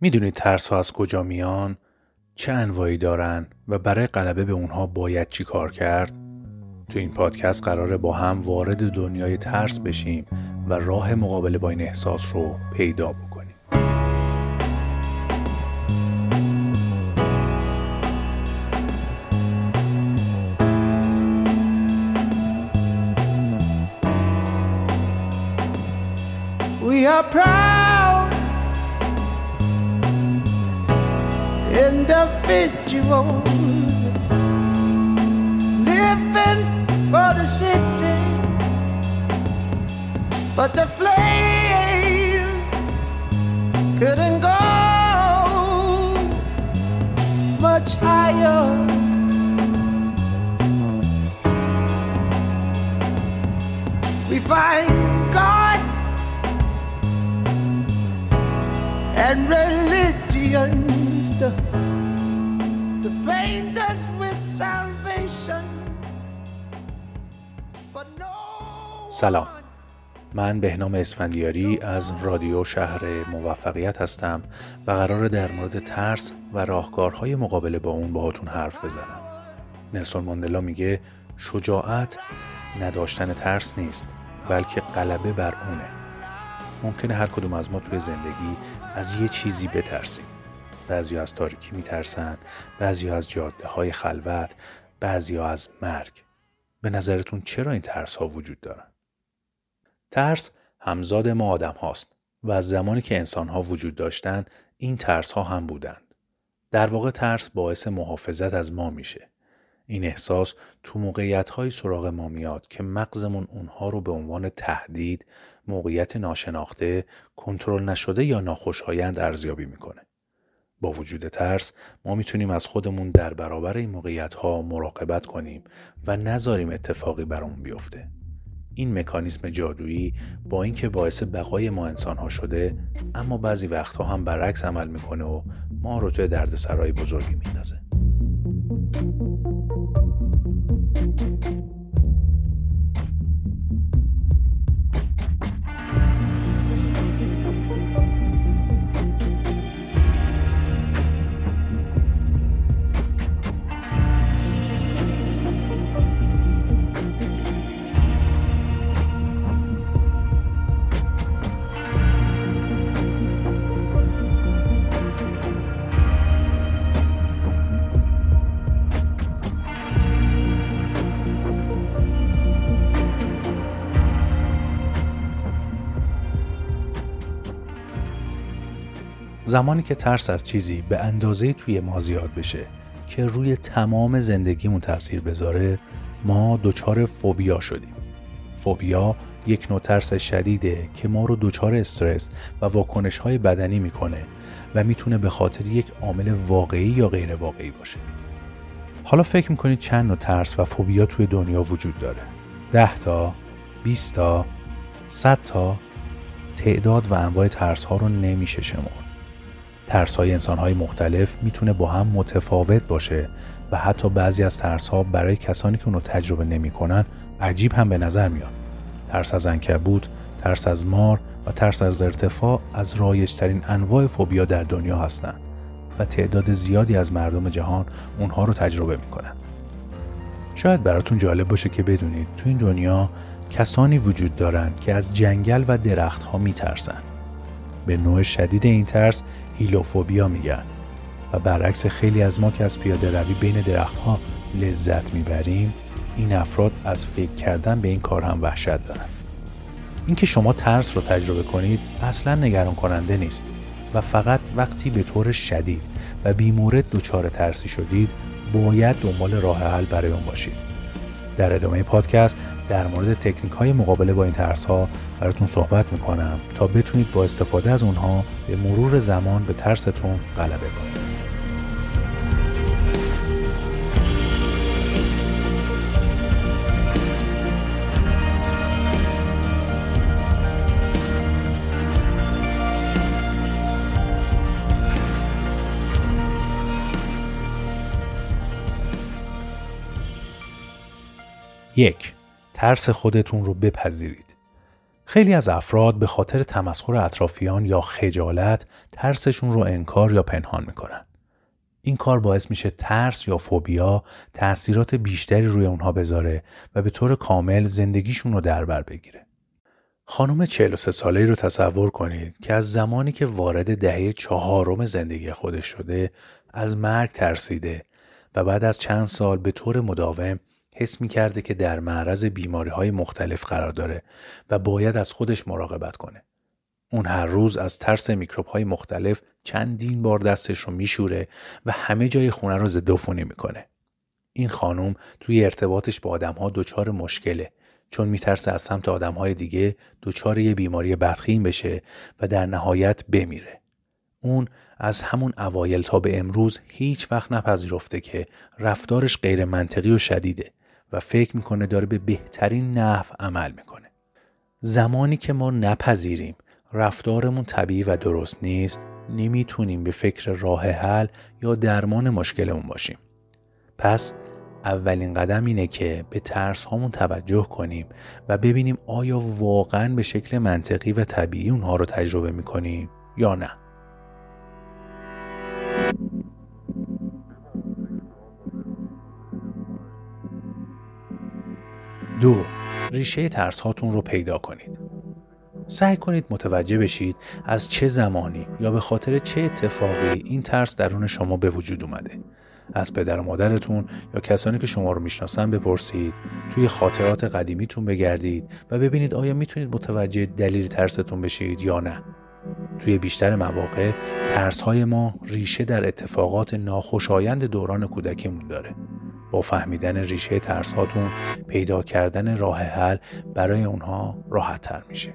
می‌دونید ترس ها از کجا میان؟ چه انواعی دارن و برای غلبه به اونها باید چی کار کرد؟ تو این پادکست قراره با هم وارد دنیای ترس بشیم و راه مقابله با این احساس رو پیدا بکنیم. We are proud individuals living for the city, but the flames couldn't go much higher. We find gods and religions to, to with salvation. سلام من بهنام اسفندیاری از رادیو شهر موفقیت هستم و قرار در مورد ترس و راهکارهای مقابله با اون باهاتون حرف بزنم. نلسون ماندلا میگه شجاعت نداشتن ترس نیست بلکه غلبه بر اونه. ممکنه هر کدوم از ما توی زندگی از یه چیزی بترسیم. بعضی از تاریکی میترسن، بعضی از جاده های خلوت، بعضی از مرگ. به نظرتون چرا این ترس ها وجود دارن؟ ترس همزاد ما آدم هاست و از زمانی که انسان ها وجود داشتن این ترس ها هم بودند. در واقع ترس باعث محافظت از ما میشه. این احساس تو موقعیت های سراغ ما میاد که مغزمون اونها رو به عنوان تهدید، موقعیت ناشناخته، کنترل نشده یا ناخوشایند ارزیابی می‌کنه. با وجود ترس ما می‌تونیم از خودمون در برابر این موقعیت ها مراقبت کنیم و نذاریم اتفاقی برامون بیفته. این مکانیسم جادویی با اینکه باعث بقای ما انسان ها شده اما بعضی وقتها هم برعکس عمل می‌کنه و ما رو توی دردسرای بزرگی میندازه. زمانی که ترس از چیزی به اندازه توی ما زیاد بشه که روی تمام زندگیمون تاثیر بذاره ما دچار فوبیا شدیم. فوبیا یک نوع ترس شدیده که ما رو دچار استرس و واکنش های بدنی می‌کنه و می‌تونه به خاطر یک عامل واقعی یا غیر واقعی باشه. حالا فکر می‌کنید چند نوع ترس و فوبیا توی دنیا وجود داره؟ ده تا؟ 20 تا؟ 100 تا؟ تعداد و انواع ترس ها رو نمیشه شمرد. ترس های انسان های مختلف می‌تونه با هم متفاوت باشه و حتی بعضی از ترس ها برای کسانی که اونو تجربه نمی‌کنن عجیب هم به نظر میاد. ترس از انکبوت، ترس از مار و ترس از ارتفاع از رایجترین انواع فوبیا در دنیا هستند و تعداد زیادی از مردم جهان اونها رو تجربه می‌کنن. شاید براتون جالب باشه که بدونید تو این دنیا کسانی وجود دارند که از جنگل و درختها میترسن. به نوع شدید این ترس هیلوفوبیا میگن و برعکس خیلی از ما که از پیاده روی بین درختها لذت می‌بریم این افراد از فکر کردن به این کار هم وحشت دارن. اینکه شما ترس رو تجربه کنید اصلا نگران کننده نیست و فقط وقتی به طور شدید و بیمورد دچار ترسی شدید باید دنبال راه حل برای اون باشید. در ادامه پادکست در مورد تکنیک های مقابله با این ترس ها براتون صحبت می‌کنم تا بتونید با استفاده از اونها به مرور زمان به ترستون غلبه کنید. یک ترس خودتون رو بپذیرید. خیلی از افراد به خاطر تمسخر اطرافیان یا خجالت ترسشون رو انکار یا پنهان می‌کنن. این کار باعث میشه ترس یا فوبیا تأثیرات بیشتری روی اونها بذاره و به طور کامل زندگیشون رو در بر بگیره. خانم 43 ساله رو تصور کنید که از زمانی که وارد دهه چهارم زندگی خودش شده از مرگ ترسیده و بعد از چند سال به طور مداوم حس می کرده که در معرض بیماری های مختلف قرار داره و باید از خودش مراقبت کنه. اون هر روز از ترس میکروب های مختلف چندین بار دستش رو میشوره و همه جای خونه رو ضد می‌کنه. این خانم توی ارتباطش با آدم ها دچار مشکله چون میترسه از سمت آدم های دیگه دچار یه بیماری بدخیم بشه و در نهایت بمیره. اون از همون اوایل تا به امروز هیچ وقت نپذیرفته که رفتارش غیر منطقی و شدیده و فکر می‌کنه داره به بهترین نحو عمل می‌کنه. زمانی که ما نپذیریم رفتارمون طبیعی و درست نیست نمی‌تونیم به فکر راه حل یا درمان مشکلمون باشیم. پس اولین قدم اینه که به ترس هامون توجه کنیم و ببینیم آیا واقعا به شکل منطقی و طبیعی اونها رو تجربه می‌کنیم یا نه. دو ریشه ترس هاتون رو پیدا کنید. سعی کنید متوجه بشید از چه زمانی یا به خاطر چه اتفاقی این ترس درون شما به وجود اومده. از پدر و مادرتون یا کسانی که شما رو می‌شناسن بپرسید توی خاطرات قدیمیتون بگردید و ببینید آیا می‌تونید متوجه دلیل ترستون بشید یا نه توی بیشتر مواقع ترس های ما ریشه در اتفاقات ناخوشایند دوران کودکیمون داره با فهمیدن ریشه ترس هاتون پیدا کردن راه حل برای اونها راحت تر میشه.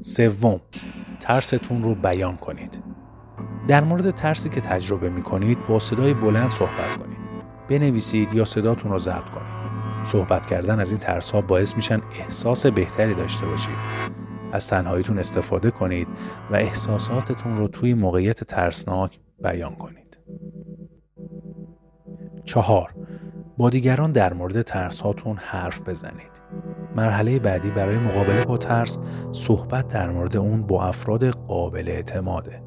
سوم ترستون رو بیان کنید. در مورد ترسی که تجربه می کنید با صدای بلند صحبت کنید. بنویسید یا صداتون رو ضبط کنید. صحبت کردن از این ترس ها باعث میشن احساس بهتری داشته باشید. از تنهاییتون استفاده کنید و احساساتتون رو توی موقعیت ترسناک بیان کنید. چهار با دیگران در مورد ترس هاتون حرف بزنید مرحله بعدی برای مقابله با ترس صحبت در مورد اون با افراد قابل اعتماده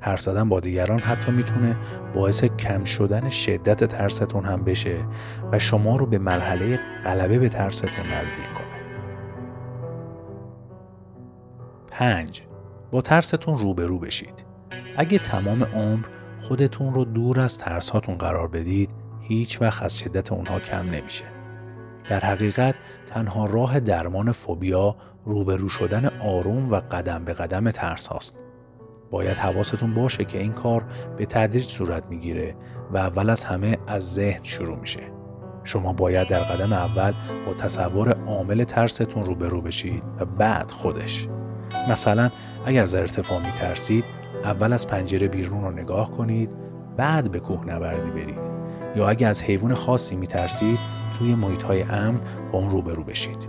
حرف زدن با دیگران حتی می‌تونه باعث کم شدن شدت ترستون هم بشه و شما رو به مرحله غلبه به ترستون نزدیک کنه. 5. با ترستون روبرو بشید. اگه تمام عمر خودتون رو دور از ترس هاتون قرار بدید هیچ وقت از شدت اونها کم نمیشه. در حقیقت تنها راه درمان فوبیا روبرو شدن آروم و قدم به قدم ترس هاست. باید حواستون باشه که این کار به تدریج صورت می‌گیره و اول از همه از ذهن شروع میشه. شما باید در قدم اول با تصور عامل ترستون روبرو بشید و بعد خودش. مثلا اگر از ارتفاع میترسید اول از پنجره بیرون رو نگاه کنید بعد به کوه نوردی برید یا اگر از حیوان خاصی میترسید توی محیط های امن با اون روبرو بشید.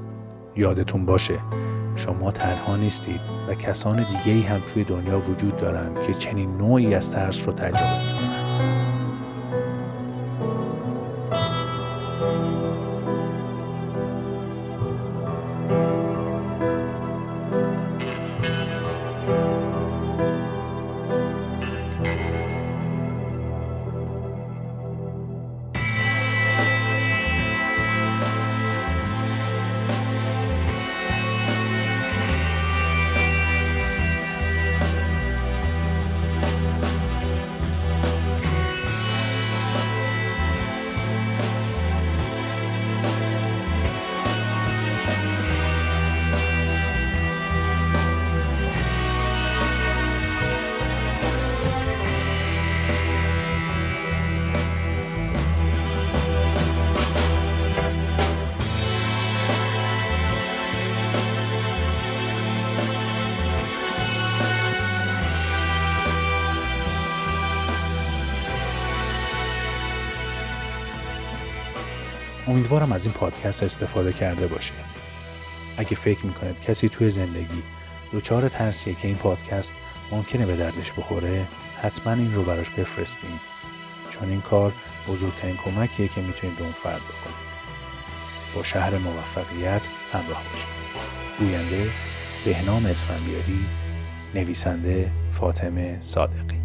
یادتون باشه شما تنها نیستید و کسان دیگه هم توی دنیا وجود دارن که چنین نوعی از ترس رو تجربه می‌کنن. امیدوارم از این پادکست استفاده کرده باشید. اگه فکر می‌کنید کسی توی زندگی دچار ترسیه که این پادکست ممکنه به دردش بخوره حتما این رو براش بفرستین. چون این کار بزرگترین کمکیه که می‌تونید به اون فرد بکنید. با شهر موفقیت همراه باشید. گوینده بهنام اسفندیاری نویسنده فاطمه صادقی.